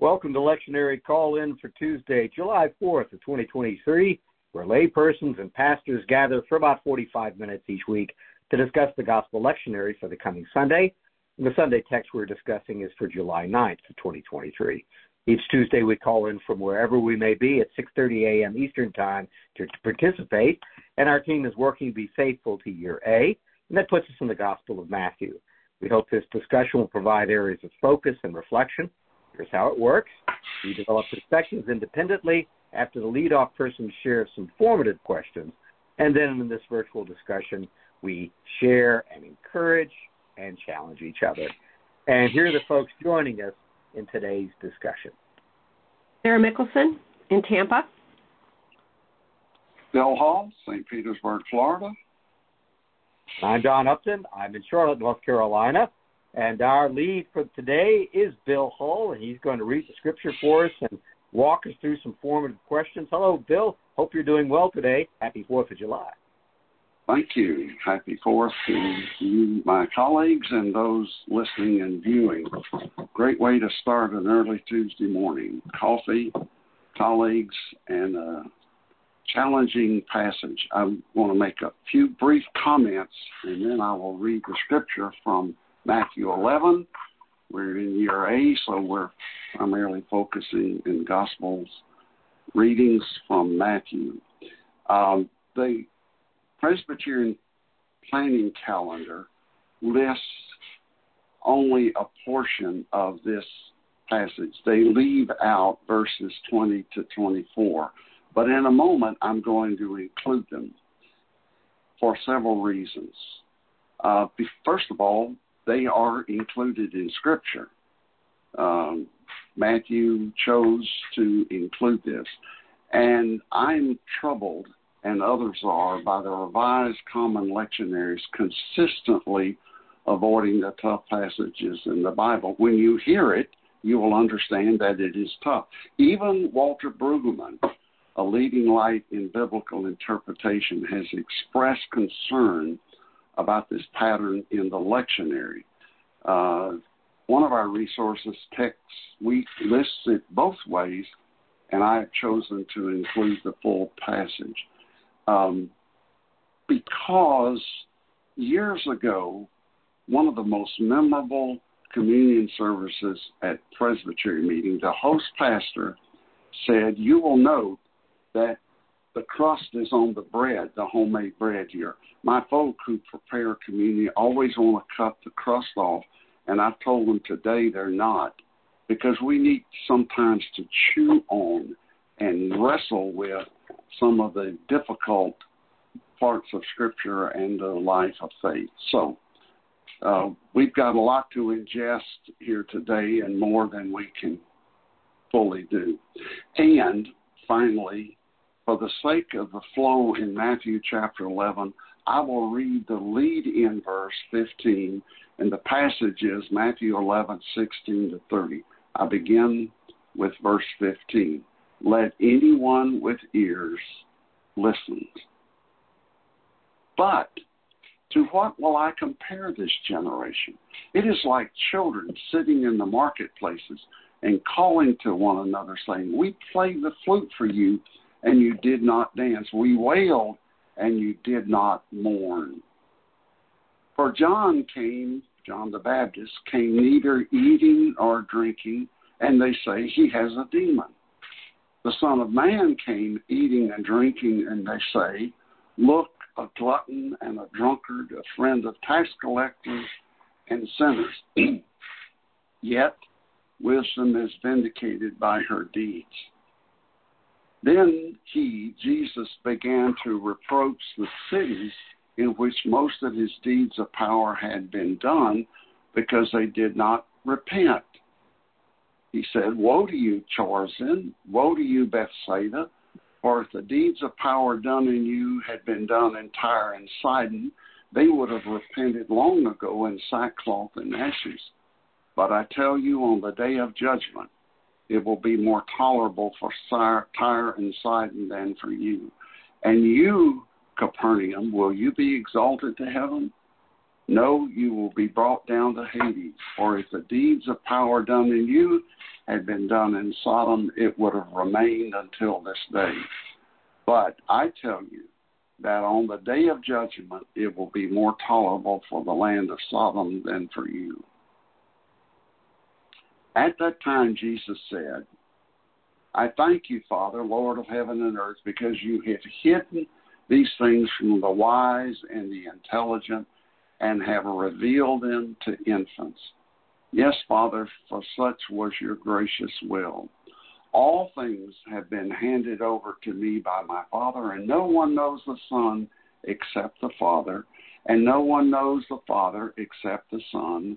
Welcome to Lectionary Call In for Tuesday, July 4th of 2023, where laypersons and pastors gather for about 45 minutes each week to discuss the Gospel Lectionary for the coming Sunday. And the Sunday text we're discussing is for July 9th of 2023. Each Tuesday we call in from wherever we may be at 6:30 a.m. Eastern Time to, to participate, and our team is working to be faithful to year A, and that puts us in the Gospel of Matthew. We hope this discussion will provide areas of focus and reflection. Here's how it works. We develop perspectives independently after the lead-off person shares some formative questions, and then in this virtual discussion, we share and encourage and challenge each other. And here are the folks joining us in today's discussion. Sarah Mickelson in Tampa. Bill Hall, St. Petersburg, Florida. I'm Don Upton. I'm in Charlotte, North Carolina. And our lead for today is Bill Hull, and he's going to read the scripture for us and walk us through some formative questions. Hello, Bill. Hope you're doing well today. Happy 4th of July. Thank you. Happy 4th to you, my colleagues, and those listening and viewing. Great way to start an early Tuesday morning. Coffee, colleagues, and a challenging passage. I want to make a few brief comments, and then I will read the scripture from Matthew 11. We're in year A, so we're primarily focusing in Gospels readings from Matthew. Um, the Presbyterian planning calendar lists only a portion of this passage. They leave out verses 20 to 24. But in a moment, I'm going to include them for several reasons. Uh, first of all, they are included in Scripture. Um, Matthew chose to include this. And I'm troubled, and others are, by the Revised Common Lectionaries consistently avoiding the tough passages in the Bible. When you hear it, you will understand that it is tough. Even Walter Brueggemann, a leading light in biblical interpretation, has expressed concern about this pattern in the lectionary. Uh, one of our resources, Text Week, lists it both ways, and I have chosen to include the full passage. Um, because years ago, one of the most memorable communion services at Presbytery meeting, the host pastor said, You will note that the crust is on the bread, the homemade bread here. My folk who prepare communion always want to cut the crust off, and I've told them today they're not, because we need sometimes to chew on and wrestle with some of the difficult parts of Scripture and the life of faith. So, uh, we've got a lot to ingest here today and more than we can fully do. And finally, for the sake of the flow in Matthew chapter 11, I will read the lead in verse 15, and the passage is Matthew 11, 16 to 30. I begin with verse 15. Let anyone with ears listen. But to what will I compare this generation? It is like children sitting in the marketplaces and calling to one another, saying, We played the flute for you and you did not dance. We wailed, and you did not mourn. For John came, John the Baptist, came neither eating or drinking, and they say he has a demon. The Son of Man came eating and drinking, and they say, Look, a glutton and a drunkard, a friend of tax collectors and sinners. Yet wisdom is vindicated by her deeds. Then he, Jesus, began to reproach the cities in which most of his deeds of power had been done because they did not repent. He said, Woe to you, Chorazin! Woe to you, Bethsaida! For if the deeds of power done in you had been done in Tyre and Sidon, they would have repented long ago in sackcloth and ashes. But I tell you, on the day of judgment, it will be more tolerable for Tyre and Sidon than for you. And you, Capernaum, will you be exalted to heaven? No, you will be brought down to Hades. For if the deeds of power done in you had been done in Sodom, it would have remained until this day. But I tell you that on the day of judgment, it will be more tolerable for the land of Sodom than for you. At that time, Jesus said, I thank you, Father, Lord of heaven and earth, because you have hidden these things from the wise and the intelligent and have revealed them to infants. Yes, Father, for such was your gracious will. All things have been handed over to me by my Father, and no one knows the Son except the Father, and no one knows the Father except the Son,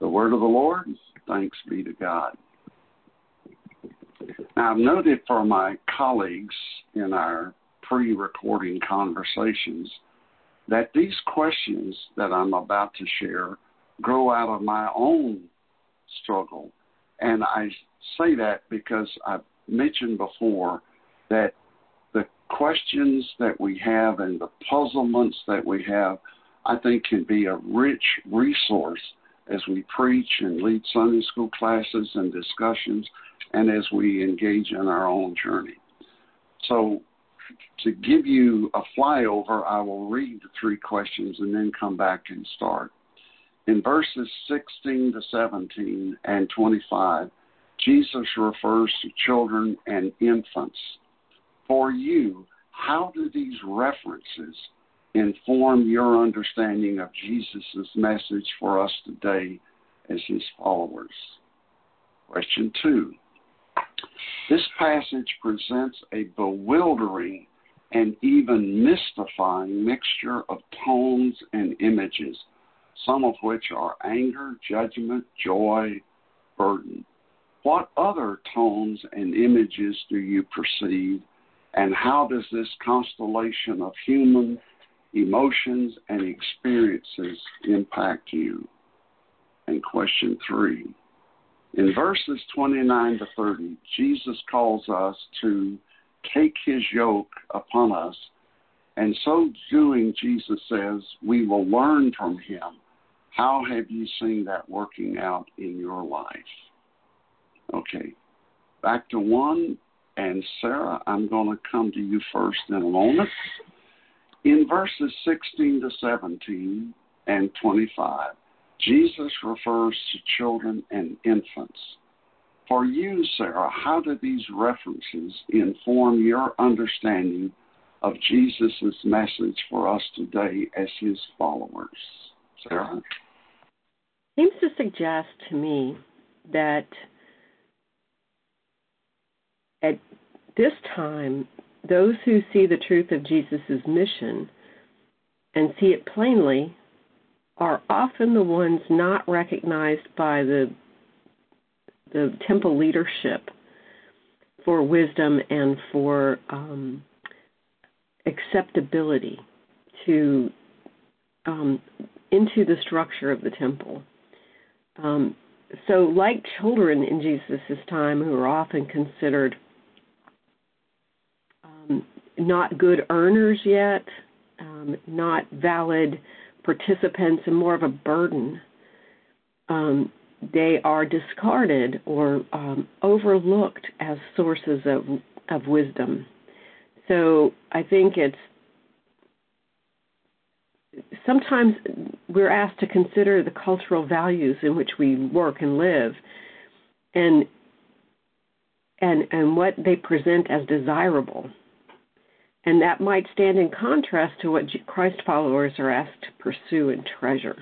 The word of the Lord, thanks be to God. Now, I've noted for my colleagues in our pre recording conversations that these questions that I'm about to share grow out of my own struggle. And I say that because I've mentioned before that the questions that we have and the puzzlements that we have, I think, can be a rich resource as we preach and lead Sunday school classes and discussions and as we engage in our own journey. So, to give you a flyover, I will read the three questions and then come back and start. In verses 16 to 17 and 25, Jesus refers to children and infants. For you, how do these references inform your understanding of Jesus' message for us today as his followers? Question two this passage presents a bewildering and even mystifying mixture of tones and images, some of which are anger, judgment, joy, burden. What other tones and images do you perceive, and how does this constellation of human emotions and experiences impact you? And question three in verses 29 to 30, Jesus calls us to take his yoke upon us. And so doing, Jesus says, we will learn from him. How have you seen that working out in your life? Okay, back to one. And Sarah, I'm going to come to you first in a moment. In verses 16 to 17 and 25, Jesus refers to children and infants. For you, Sarah, how do these references inform your understanding of Jesus' message for us today as his followers? Sarah? Seems to suggest to me that at this time, those who see the truth of Jesus' mission and see it plainly are often the ones not recognized by the the temple leadership for wisdom and for um, acceptability to um, into the structure of the temple. Um, so, like children in Jesus' time, who are often considered um, not good earners yet, um, not valid participants and more of a burden. Um, they are discarded or um, overlooked as sources of of wisdom. So I think it's sometimes we're asked to consider the cultural values in which we work and live, and and and what they present as desirable. And that might stand in contrast to what Christ followers are asked to pursue and treasure.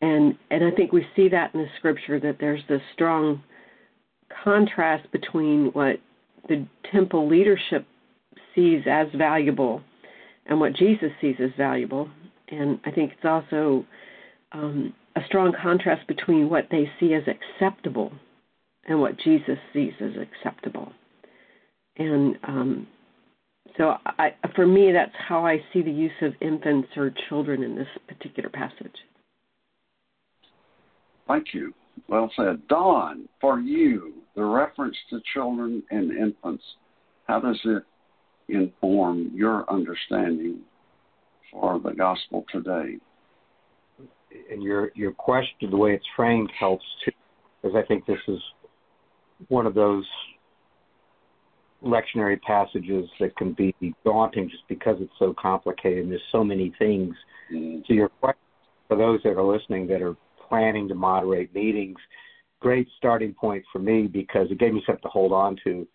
And and I think we see that in the scripture that there's this strong contrast between what the temple leadership sees as valuable and what Jesus sees as valuable. And I think it's also um, a strong contrast between what they see as acceptable and what Jesus sees as acceptable. And um, so, I, for me, that's how I see the use of infants or children in this particular passage. Thank you. Well said. Don, for you, the reference to children and infants, how does it inform your understanding for the gospel today? And your your question, the way it's framed, helps too, because I think this is one of those lectionary passages that can be daunting just because it's so complicated and there's so many things. Mm-hmm. To your question, for those that are listening that are planning to moderate meetings, great starting point for me because it gave me something to hold on to.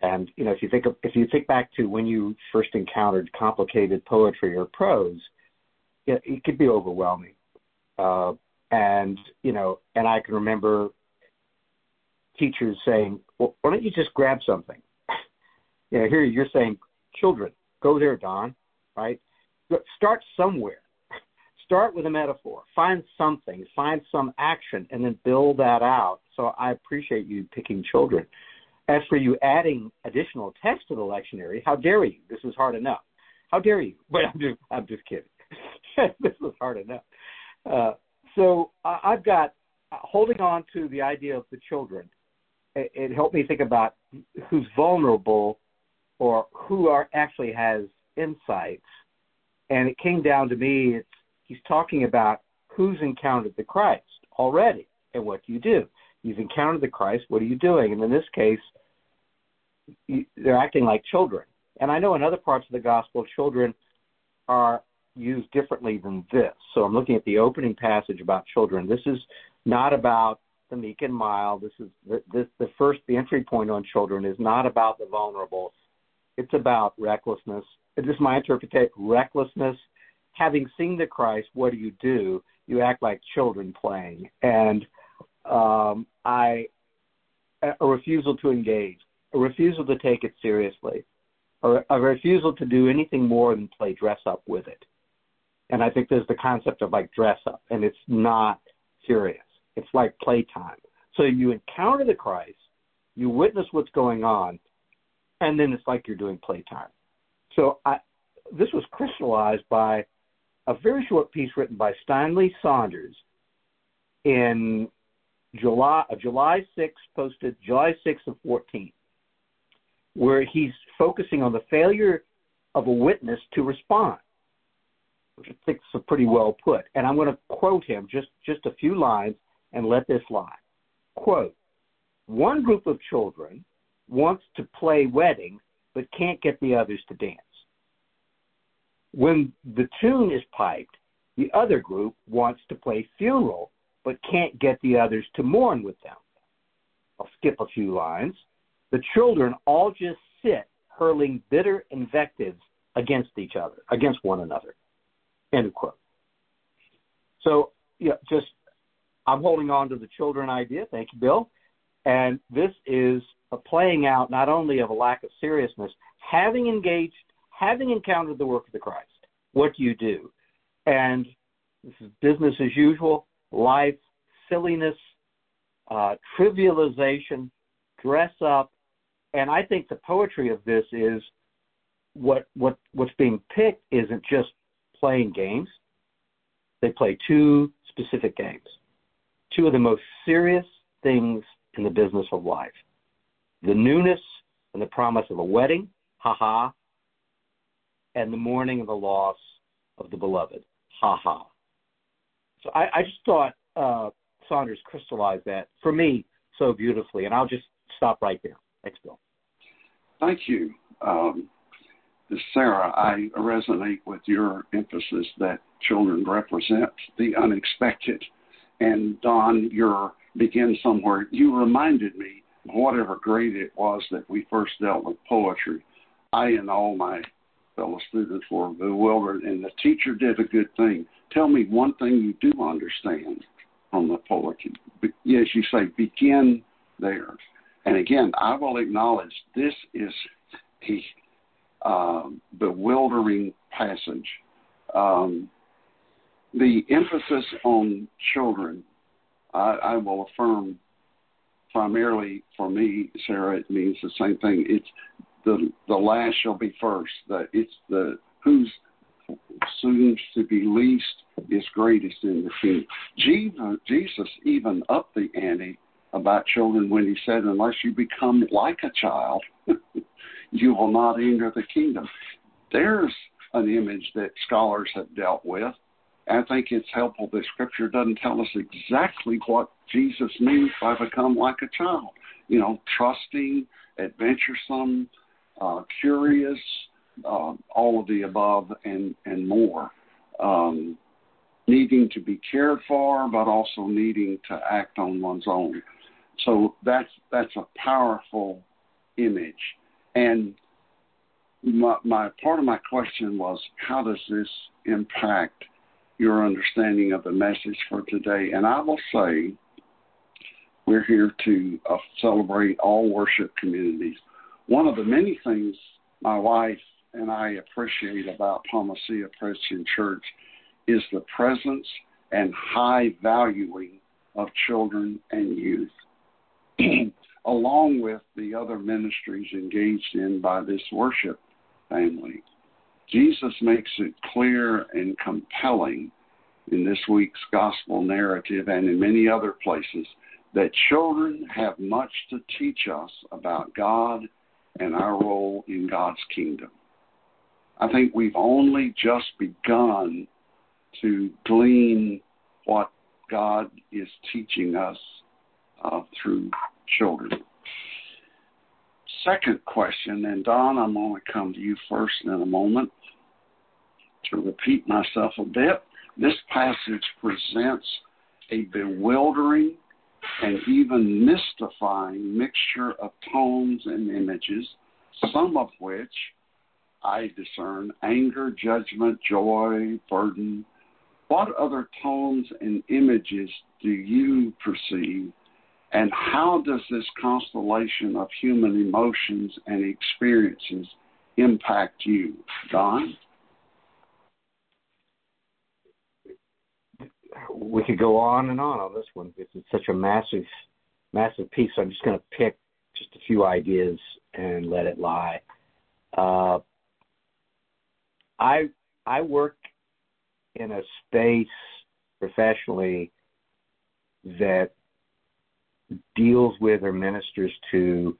And you know, if you think of, if you think back to when you first encountered complicated poetry or prose, it, it could be overwhelming. Uh, and you know, and I can remember teachers saying, "Well, why don't you just grab something?" You know, here you're saying, "Children, go there, Don." Right? Start somewhere. Start with a metaphor. Find something. Find some action, and then build that out. So I appreciate you picking children. As for you adding additional text to the lectionary, how dare you? This is hard enough. How dare you? But I'm just, I'm just kidding. this was hard enough. Uh, so I've got holding on to the idea of the children. It, it helped me think about who's vulnerable or who are actually has insights. And it came down to me. It's he's talking about who's encountered the Christ already, and what do you do? You've encountered the Christ. What are you doing? And in this case, they're acting like children. And I know in other parts of the gospel, children are used differently than this. So I'm looking at the opening passage about children. This is not about the meek and mild. This is the, this, the first, the entry point on children is not about the vulnerable. It's about recklessness. This is my interpretation. Recklessness. Having seen the Christ, what do you do? You act like children playing. And um, I, a refusal to engage a refusal to take it seriously, a refusal to do anything more than play dress up with it. And I think there's the concept of like dress up, and it's not serious. It's like playtime. So you encounter the Christ, you witness what's going on, and then it's like you're doing playtime. So I, this was crystallized by a very short piece written by Stanley Saunders in July, uh, July 6, posted July 6th of 14 where he's focusing on the failure of a witness to respond, which I think is pretty well put. And I'm going to quote him just, just a few lines and let this lie. Quote, one group of children wants to play wedding but can't get the others to dance. When the tune is piped, the other group wants to play funeral but can't get the others to mourn with them. I'll skip a few lines. The children all just sit hurling bitter invectives against each other, against one another. End quote. So, yeah, just I'm holding on to the children idea. Thank you, Bill. And this is a playing out not only of a lack of seriousness, having engaged, having encountered the work of the Christ. What do you do? And this is business as usual, life, silliness, uh, trivialization, dress up, and I think the poetry of this is what what what's being picked isn't just playing games. They play two specific games, two of the most serious things in the business of life: the newness and the promise of a wedding, haha, and the mourning of the loss of the beloved, ha ha. So I, I just thought uh, Saunders crystallized that for me so beautifully, and I'll just stop right there. Thanks, Bill. Thank you. Um, Sarah, I resonate with your emphasis that children represent the unexpected. And Don, your begin somewhere. You reminded me, whatever grade it was that we first dealt with poetry, I and all my fellow students were bewildered, and the teacher did a good thing. Tell me one thing you do understand from the poetry. Yes, you say begin there. And again, I will acknowledge this is a uh, bewildering passage. Um, the emphasis on children, I, I will affirm primarily for me, Sarah, it means the same thing. It's the the last shall be first. That it's the who's soon to be least is greatest in the kingdom. Jesus even upped the ante about children when he said, "Unless you become like a child, you will not enter the kingdom." There's an image that scholars have dealt with. I think it's helpful that Scripture doesn't tell us exactly what Jesus means by become like a child. You know, trusting, adventuresome, uh, curious, uh, all of the above, and and more. Um, needing to be cared for, but also needing to act on one's own. So that's that's a powerful image. And my, my part of my question was, how does this impact your understanding of the message for today? And I will say, we're here to uh, celebrate all worship communities. One of the many things my wife and I appreciate about Palma Ceia Christian Church is the presence and high valuing of children and youth, along with the other ministries engaged in by this worship family. Jesus makes it clear and compelling in this week's gospel narrative and in many other places that children have much to teach us about God and our role in God's kingdom. I think we've only just begun to glean what God is teaching us uh, through children. Second question, and Don, I'm going to come to you first in a moment to repeat myself a bit. This passage presents a bewildering and even mystifying mixture of tones and images, some of which I discern anger, judgment, joy, burden. What other tones and images do you perceive? And how does this constellation of human emotions and experiences impact you? Don? We could go on and on on this one because it's such a massive, massive piece. So I'm just going to pick just a few ideas and let it lie. Uh, I I work in a space professionally that deals with or ministers to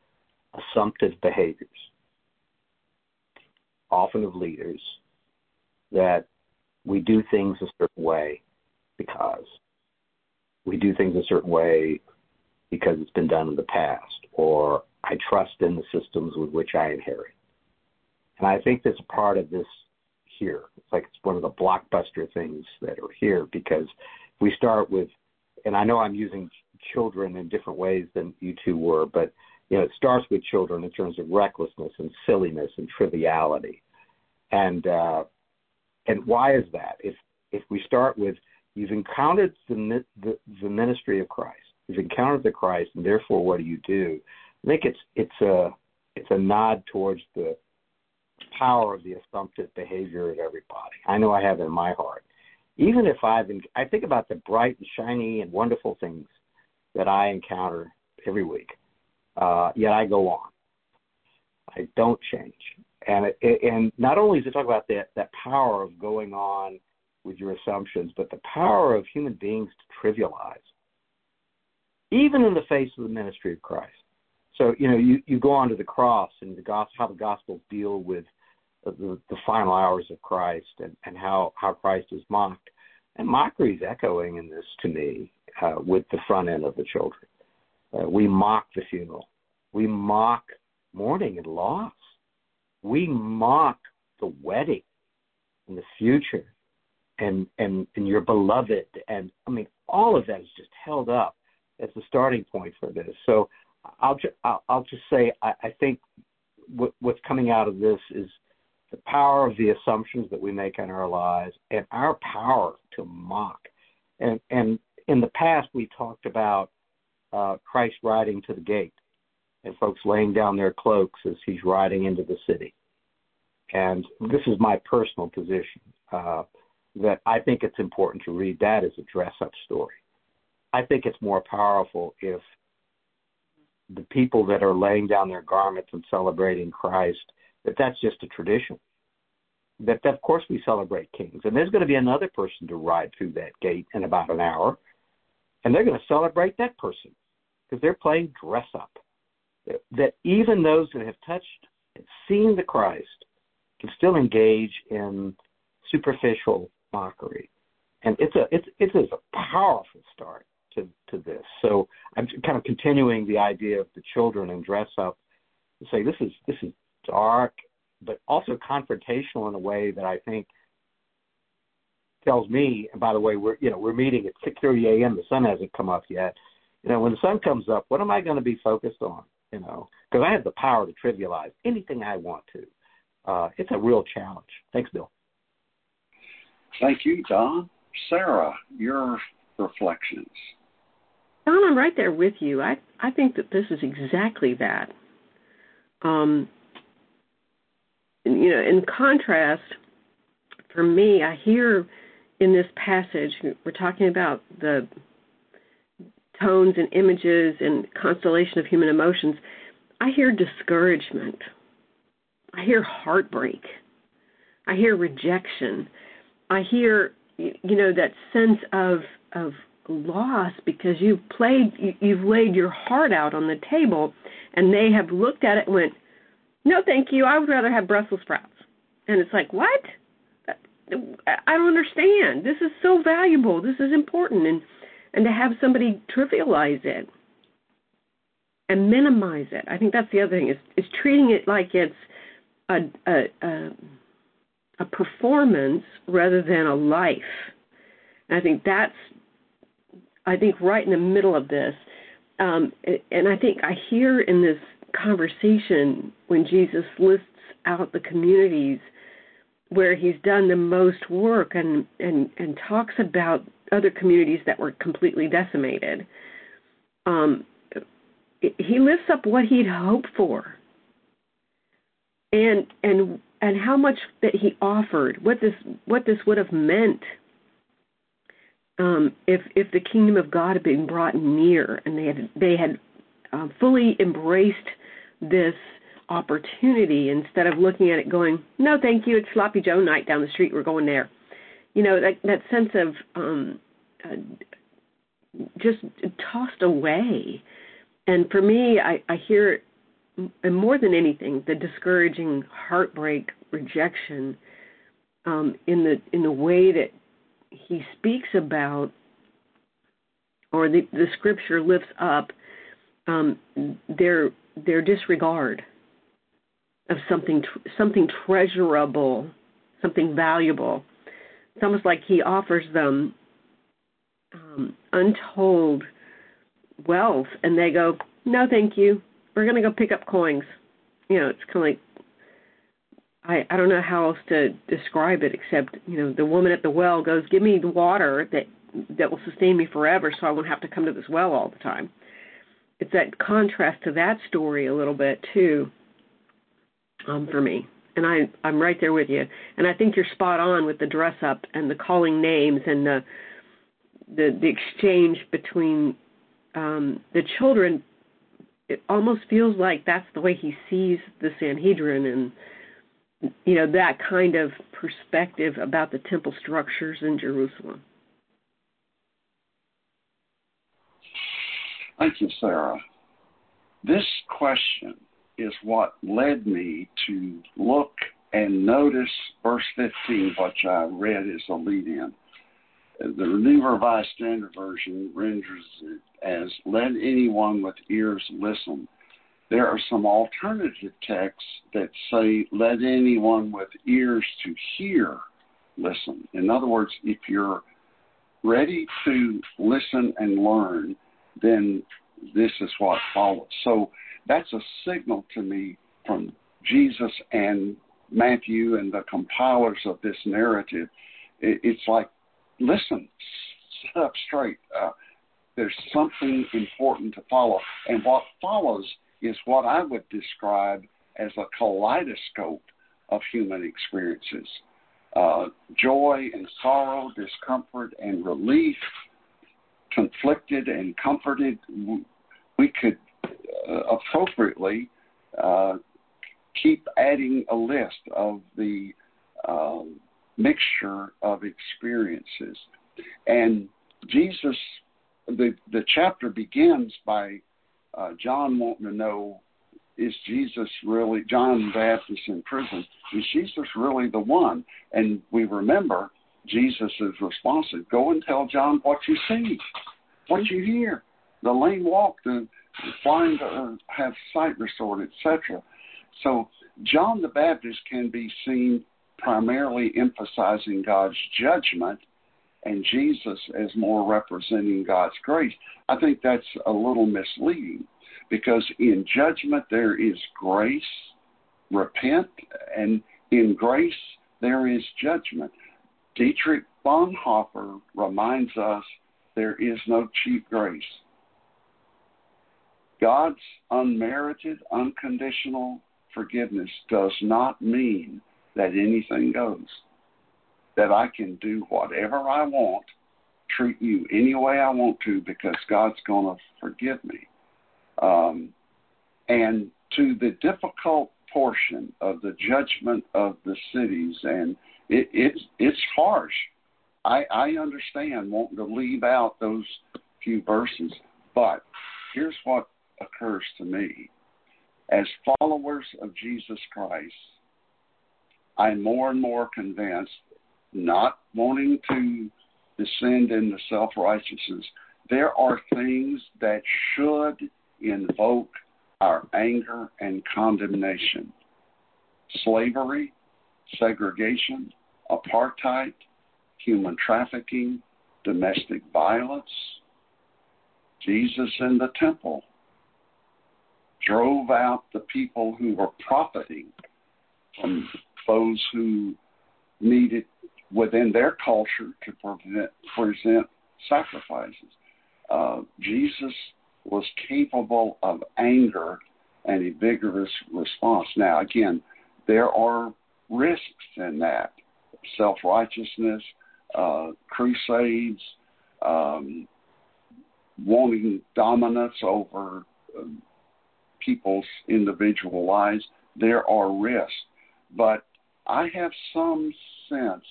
assumptive behaviors, often of leaders, that we do things a certain way because we do things a certain way because it's been done in the past, or I trust in the systems with which I inherit. And I think a part of this here. It's like it's one of the blockbuster things that are here because we start with, and I know I'm using children in different ways than you two were, but you know, it starts with children in terms of recklessness and silliness and triviality. And uh, and why is that? If if we start with you've encountered the, the the ministry of Christ, you've encountered the Christ, and therefore what do you do? I think it's it's a it's a nod towards the power of the assumptive behavior of everybody. I know I have in my heart. Even if I've, been, I think about the bright and shiny and wonderful things that I encounter every week. Uh, yet I go on. I don't change. And it, and not only is it talk about that that power of going on with your assumptions, but the power of human beings to trivialize, even in the face of the ministry of Christ. So you know, you you go on to the cross and the gospel, how the gospels deal with the, the final hours of Christ and, and how how Christ is mocked, and mockery is echoing in this to me uh, with the front end of the children. Uh, we mock the funeral, we mock mourning and loss, we mock the wedding and the future, and and and your beloved, and I mean all of that is just held up as the starting point for this. So I'll ju- I'll, I'll just say I, I think what, what's coming out of this is the power of the assumptions that we make in our lives and our power to mock. And and in the past we talked about uh, Christ riding to the gate and folks laying down their cloaks as he's riding into the city. And this is my personal position. Uh, that I think it's important to read that as a dress up story. I think it's more powerful if the people that are laying down their garments and celebrating Christ, that that's just a tradition. That, that of course we celebrate kings, and there's going to be another person to ride through that gate in about an hour, and they're going to celebrate that person because they're playing dress up. That even those that have touched and seen the Christ can still engage in superficial mockery, and it's a it's it's a powerful start to to this. So I'm kind of continuing the idea of the children and dress up to say this is this is dark, but also confrontational in a way that I think tells me. And by the way, we're you know we're meeting at 6:30 a.m. The sun hasn't come up yet. You know, when the sun comes up, what am I going to be focused on? You know, because I have the power to trivialize anything I want to. Uh, it's a real challenge. Thanks, Bill. Thank you, Don. Sarah, your reflections. Don, I'm right there with you. I I think that this is exactly that. Um, you know, in contrast, for me, I hear in this passage we're talking about the tones and images and constellation of human emotions. I hear discouragement. I hear heartbreak. I hear rejection. I hear you know that sense of of loss because you've played you've laid your heart out on the table and they have looked at it and went no thank you i would rather have brussels sprouts and it's like what i don't understand. This is so valuable. This is important. And and to have somebody trivialize it and minimize it i think that's the other thing is is treating it like it's a a a, a performance rather than a life. And i think that's I think right in the middle of this, um, and I think I hear in this conversation when Jesus lists out the communities where he's done the most work and and and talks about other communities that were completely decimated. Um, he lifts up what he'd hoped for, and and and how much that he offered, what this what this would have meant um, if if the kingdom of God had been brought near and they had they had um, fully embraced this opportunity instead of looking at it going, no, thank you, it's sloppy Joe night down the street, we're going there. You know that that sense of um, uh, just tossed away. And for me, I, I hear, and more than anything, the discouraging heartbreak, rejection um, in the in the way that he speaks about, or the, the scripture lifts up um, their their disregard of something something treasurable, something valuable. It's almost like he offers them um, untold wealth, and they go, "No, thank you. We're going to go pick up coins." You know, it's kind of like I, I don't know how else to describe it except you know the woman at the well goes give me the water that that will sustain me forever so I won't have to come to this well all the time. It's that contrast to that story a little bit too um, for me. And I I'm right there with you. And I think you're spot on with the dress up and the calling names and the the the exchange between um, the children. It almost feels like that's the way he sees the Sanhedrin and you know that kind of perspective about the temple structures in Jerusalem. Thank you, Sarah. This question is what led me to look and notice verse 15, which I read as a lead in. The New Revised Standard Version renders it as let anyone with ears listen there are some alternative texts that say, let anyone with ears to hear listen. In other words, if you're ready to listen and learn, then this is what follows. So that's a signal to me from Jesus and Matthew and the compilers of this narrative. It's like, listen, sit up straight. Uh, there's something important to follow. And what follows is what I would describe as a kaleidoscope of human experiences. uh, joy and sorrow, discomfort and relief, conflicted and comforted, we could appropriately uh, keep adding a list of the uh, mixture of experiences. And Jesus, the, the chapter begins by uh, John wanting to know is Jesus really, John Baptist in prison, is Jesus really the one? And we remember Jesus' responsive go and tell John what you see, what you hear. The lame walk, the blind uh, have sight restored, etc. So John the Baptist can be seen primarily emphasizing God's judgment and Jesus as more representing God's grace. I think that's a little misleading because in judgment there is grace, repent, and in grace there is judgment. Dietrich Bonhoeffer reminds us there is no cheap grace. God's unmerited, unconditional forgiveness does not mean that anything goes. That I can do whatever I want, treat you any way I want to, because God's going to forgive me. Um, and to the difficult portion of the judgment of the cities, and it, it's it's harsh. I, I understand wanting to leave out those few verses, but here's what occurs to me. As followers of Jesus Christ, I'm more and more convinced, not wanting to descend into self righteousness, there are things that should invoke our anger and condemnation. Slavery, segregation, apartheid, human trafficking, domestic violence. Jesus in the temple drove out the people who were profiting from those who needed within their culture to prevent, present sacrifices. Uh, Jesus was capable of anger and a vigorous response. Now, again, there are risks in that self righteousness, uh, crusades, um, wanting dominance over uh, people's individual lives. There are risks. But I have some sense,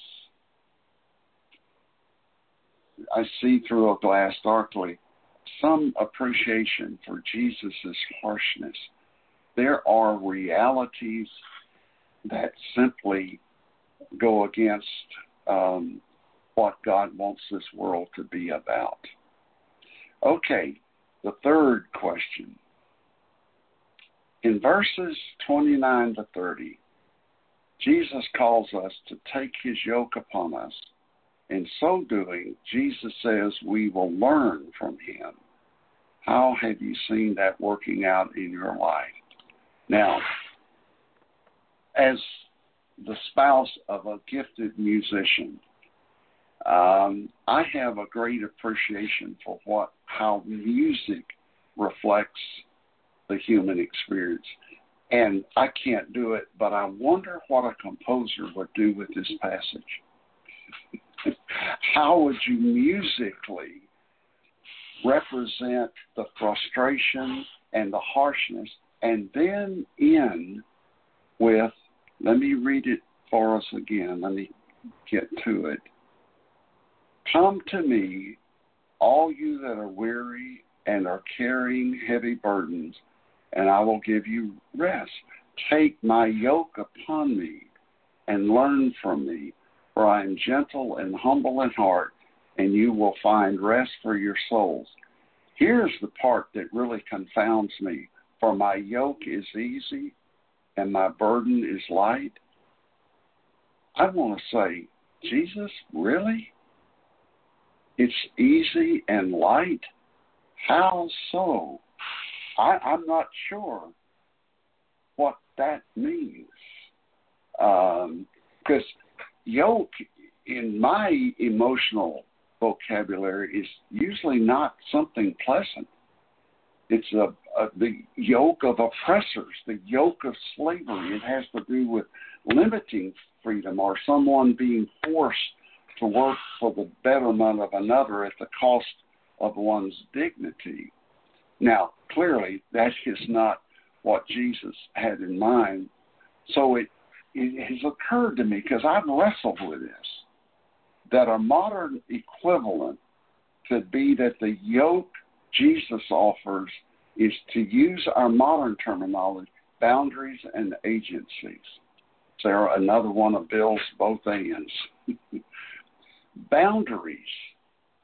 I see through a glass darkly, some appreciation for Jesus' harshness. There are realities that simply go against um, what God wants this world to be about. Okay, the third question. In verses 29 to 30, Jesus calls us to take his yoke upon us. In so doing, Jesus says we will learn from him. How have you seen that working out in your life? Now, as the spouse of a gifted musician, um, I have a great appreciation for what how music reflects the human experience. And I can't do it, but I wonder what a composer would do with this passage. how would you musically represent the frustration and the harshness, and then end with, let me read it for us again. Let me get to it. Come to me, all you that are weary and are carrying heavy burdens, and I will give you rest. Take my yoke upon me and learn from me, for I am gentle and humble in heart, and you will find rest for your souls. Here's the part that really confounds me. For my yoke is easy and my burden is light. I want to say, Jesus, really? It's easy and light? How so? I, I'm not sure what that means. Because um, yoke, in my emotional vocabulary, is usually not something pleasant. It's a, a, the yoke of oppressors, the yoke of slavery. It has to do with limiting freedom or someone being forced to work for the betterment of another at the cost of one's dignity. Now, clearly, that is not what Jesus had in mind. So it, it has occurred to me because I've wrestled with this that a modern equivalent could be that the yoke Jesus offers is to use our modern terminology, boundaries and agencies. Sarah, another one of Bill's both ends. boundaries.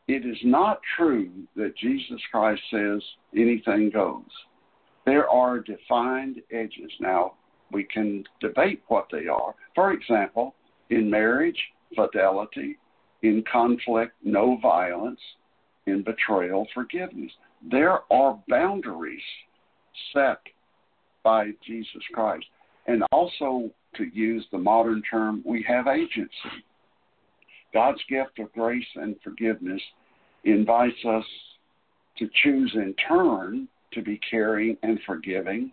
It is not true that Jesus Christ says anything goes. There are defined edges. Now, we can debate what they are. For example, in marriage, fidelity, in conflict, no violence, in betrayal, forgiveness. There are boundaries set by Jesus Christ. And also, to use the modern term, we have agency. God's gift of grace and forgiveness invites us to choose in turn to be caring and forgiving.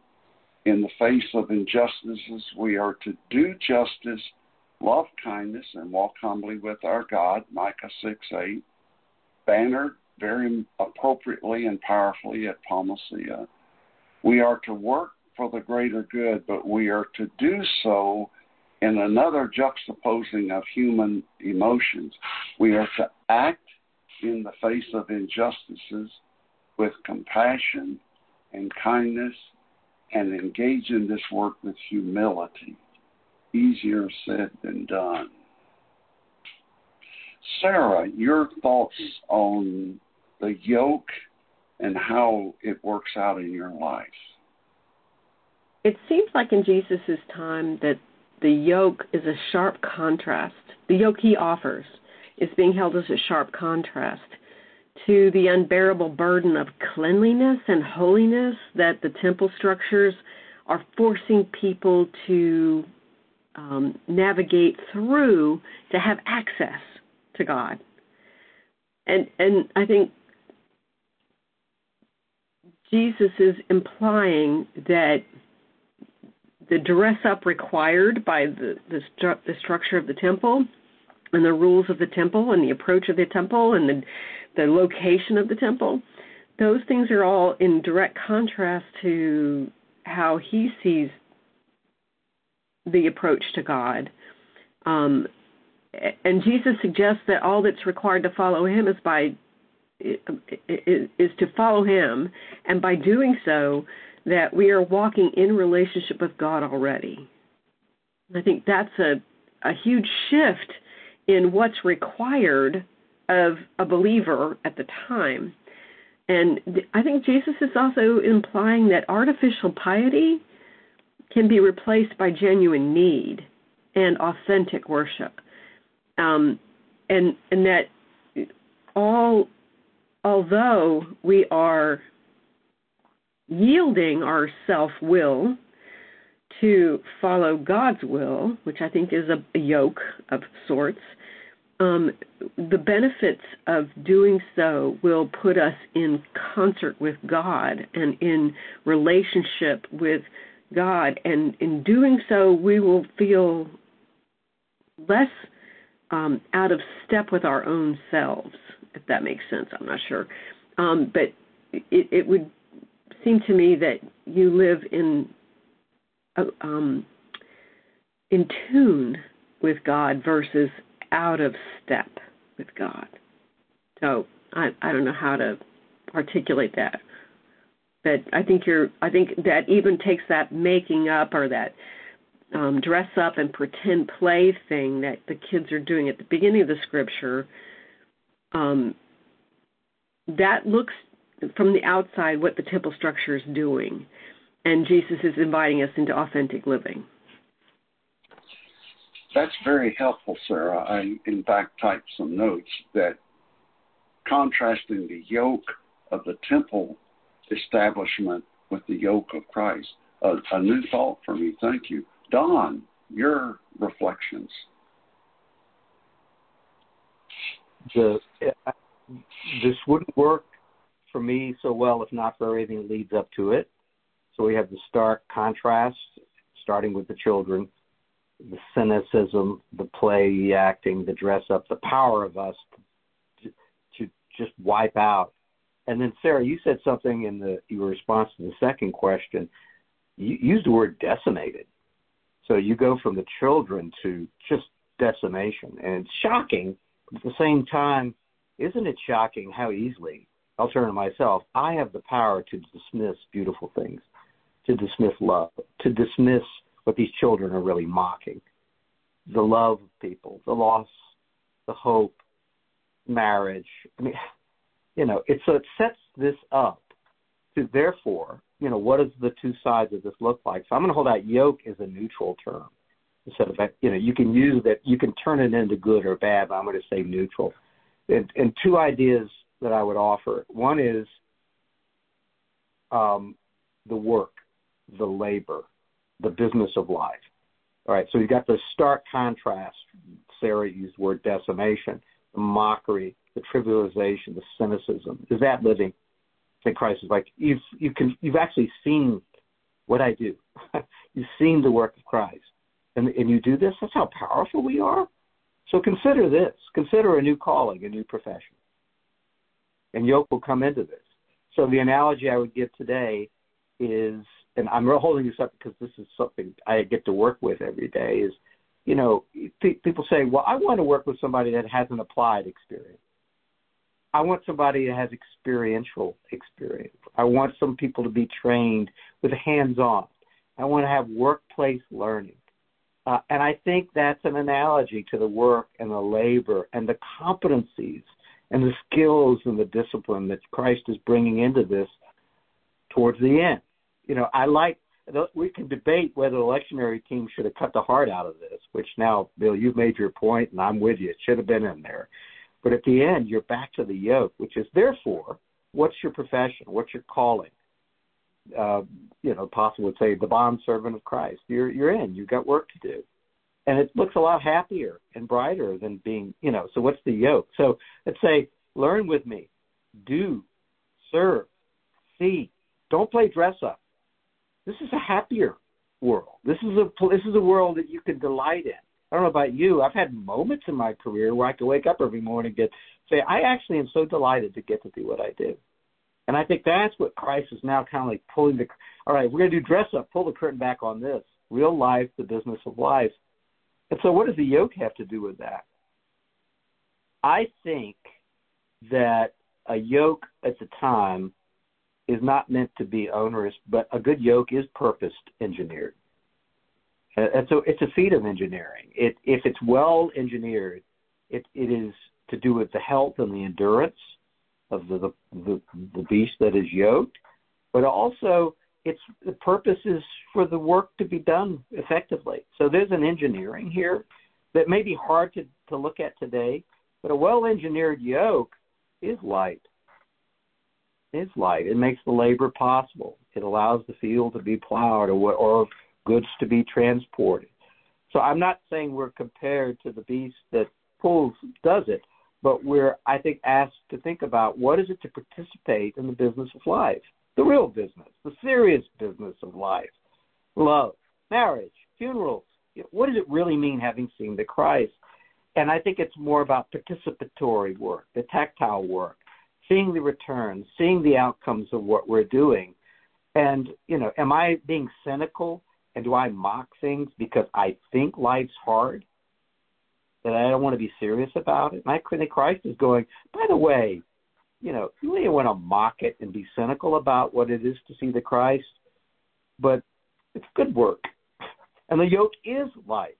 In the face of injustices, we are to do justice, love kindness, and walk humbly with our God, Micah 6 8. Bannered very appropriately and powerfully at Palma Ceia. We are to work for the greater good, but we are to do so in another juxtaposing of human emotions. We are to act in the face of injustices with compassion and kindness and engage in this work with humility. Easier said than done. Sarah, your thoughts on the yoke and how it works out in your life? It seems like in Jesus' time that the yoke is a sharp contrast. The yoke he offers is being held as a sharp contrast to the unbearable burden of cleanliness and holiness that the temple structures are forcing people to um, navigate through to have access to God. And and I think Jesus is implying that the dress up required by the, the, stru- the structure of the temple and the rules of the temple and the approach of the temple and the, the location of the temple, those things are all in direct contrast to how he sees the approach to God. Um, and Jesus suggests that all that's required to follow him is by is to follow him and by doing so that we are walking in relationship with God already. I think that's a, a huge shift in what's required of a believer at the time. And I think Jesus is also implying that artificial piety can be replaced by genuine need and authentic worship. Um, and, and that all, although we are yielding our self will to follow God's will, which I think is a, yoke of sorts, um, the benefits of doing so will put us in concert with God and in relationship with God. And in doing so, we will feel less um, out of step with our own selves, if that makes sense. I'm not sure. Um, but it, it would seem to me that you live in uh, um, in tune with God versus out of step with God. So I I don't know how to articulate that, but I think you're I think that even takes that making up or that um, dress up and pretend play thing that the kids are doing at the beginning of the scripture. Um, that looks from the outside what the temple structure is doing. And Jesus is inviting us into authentic living. That's very helpful, Sarah. I, in fact, typed some notes that contrasting the yoke of the temple establishment with the yoke of Christ. A, a new thought for me. Thank you. Don, your reflections. The, this wouldn't work for me so well, if not for everything that leads up to it. So we have the stark contrast, starting with the children, the cynicism, the play, acting, the dress up, the power of us to, to just wipe out. And then, Sarah, you said something in the your response to the second question. You used the word decimated. So you go from the children to just decimation, and it's shocking. At the same time, isn't it shocking how easily I'll turn to myself. I have the power to dismiss beautiful things, to dismiss love, to dismiss what these children are really mocking the love of people, the loss, the hope, marriage. I mean, you know, it so it sets this up to therefore, you know, what does the two sides of this look like? So I'm going to hold out yoke as a neutral term instead of you know you can use that you can turn it into good or bad. But I'm going to say neutral. And, and two ideas that I would offer. One is um, the work, the labor, the business of life. All right, so you've got the stark contrast. Sarah used the word decimation, the mockery, the trivialization, the cynicism. Is that living? I think Christ is like you've you can you've actually seen what I do. you've seen the work of Christ, and and you do this. That's how powerful we are. So consider this. Consider a new calling, a new profession and yoke will come into this. So the analogy I would give today is, and I'm holding this up because this is something I get to work with every day. Is you know, people say, well, I want to work with somebody that has an applied experience. I want somebody that has experiential experience. I want some people to be trained with hands-on. I want to have workplace learning. Uh, and I think that's an analogy to the work and the labor and the competencies and the skills and the discipline that Christ is bringing into this towards the end. You know, I like we can debate whether the lectionary team should have cut the heart out of this, which now, Bill, you've made your point, and I'm with you. It should have been in there. But at the end, you're back to the yoke, which is therefore, what's your profession? What's your calling? Uh, you know, Apostle would say, the bond servant of Christ. You're you're in. You've got work to do and it looks a lot happier and brighter than being, you know. So what's the yoke? So let's say, learn with me, do, serve, see. Don't play dress up. This is a happier world. This is a this is a world that you can delight in. I don't know about you. I've had moments in my career where I can wake up every morning and say, I actually am so delighted to get to do what I do. And I think that's what Christ is now kind of like pulling the. All right, we're going to do dress up. Pull the curtain back on this. Real life, the business of life. And so, what does the yoke have to do with that? I think that a yoke at the time is not meant to be onerous, but a good yoke is purposed engineered. And so it's a feat of engineering. It, if it's well engineered, it, it is to do with the health and the endurance of the, the, the, the beast that is yoked, but also it's the purpose is for the work to be done effectively. So there's an engineering here that may be hard to, to look at today, but a well engineered yoke is light. Is light. It makes the labor possible. It allows the field to be plowed or, or goods to be transported. So I'm not saying we're compared to the beast that pulls does it, but we're I think asked to think about what is it to participate in the business of life the real business, the serious business of life, love, marriage, funerals. What does it really mean having seen the Christ? And I think it's more about participatory work, the tactile work, seeing the returns, seeing the outcomes of what we're doing. And, you know, am I being cynical and do I mock things because I think life's hard? That I don't want to be serious about it? My Christ is going, by the way, you know, you may want to mock it and be cynical about what it is to see the Christ, but it's good work. And the yoke is light.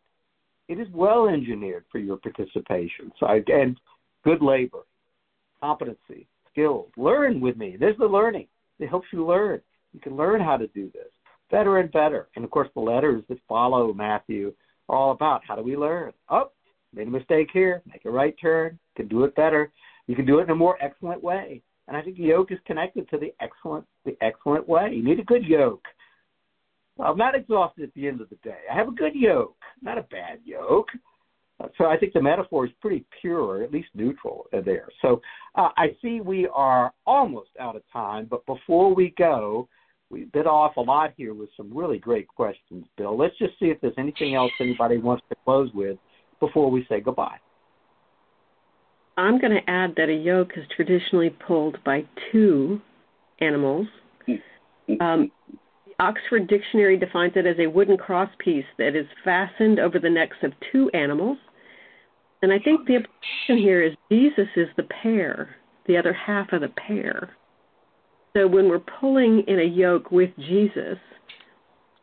It is well engineered for your participation. So again, good labor, competency, skills. Learn with me. There's the learning. It helps you learn. You can learn how to do this better and better. And of course, the letters that follow Matthew are all about how do we learn. Oh, made a mistake here. Make a right turn. Can do it better. You can do it in a more excellent way. And I think yoke is connected to the excellent the excellent way. You need a good yoke. I'm not exhausted at the end of the day. I have a good yoke, not a bad yoke. so I think the metaphor is pretty pure, or at least neutral there. So uh, I see we are almost out of time, but before we go, we bit off a lot here with some really great questions, Bill. Let's just see if there's anything else anybody wants to close with before we say goodbye. I'm going to add that a yoke is traditionally pulled by two animals. Um, the Oxford Dictionary defines it as a wooden crosspiece that is fastened over the necks of two animals. And I think the implication here is Jesus is the pair, the other half of the pair. So when we're pulling in a yoke with Jesus,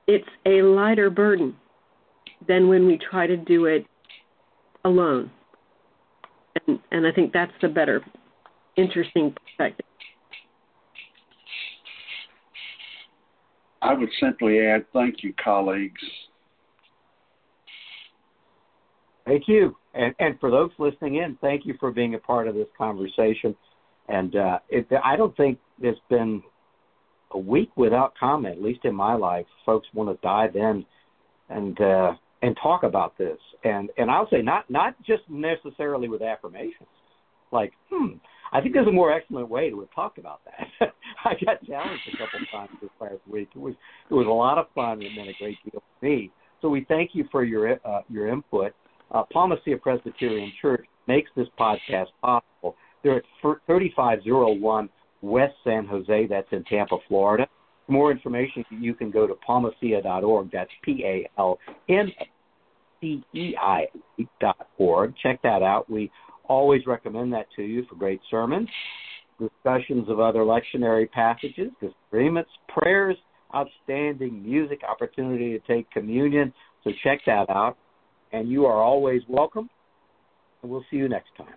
it's a lighter burden than when we try to do it alone. And, and I think that's the better, interesting perspective. I would simply add thank you, colleagues. Thank you. And, and for those listening in, thank you for being a part of this conversation. And uh, it, I don't think there's been a week without comment, at least in my life. Folks want to dive in and uh, and talk about this. And and I'll say not not just necessarily with affirmations, like hmm. I think there's a more excellent way to have talked about that. I got challenged a couple of times this last week. It was it was a lot of fun and meant a great deal to me. So we thank you for your uh, your input. Uh, Palma Ceia Presbyterian Church makes this podcast possible. They're at 3501 West San Jose. That's in Tampa, Florida. For more information, you can go to palmaceia.org. That's P A L N C E I dot org. Check that out. We always recommend that to you for great sermons, discussions of other lectionary passages, disagreements, prayers, outstanding music, opportunity to take communion. So check that out. And you are always welcome. And we'll see you next time.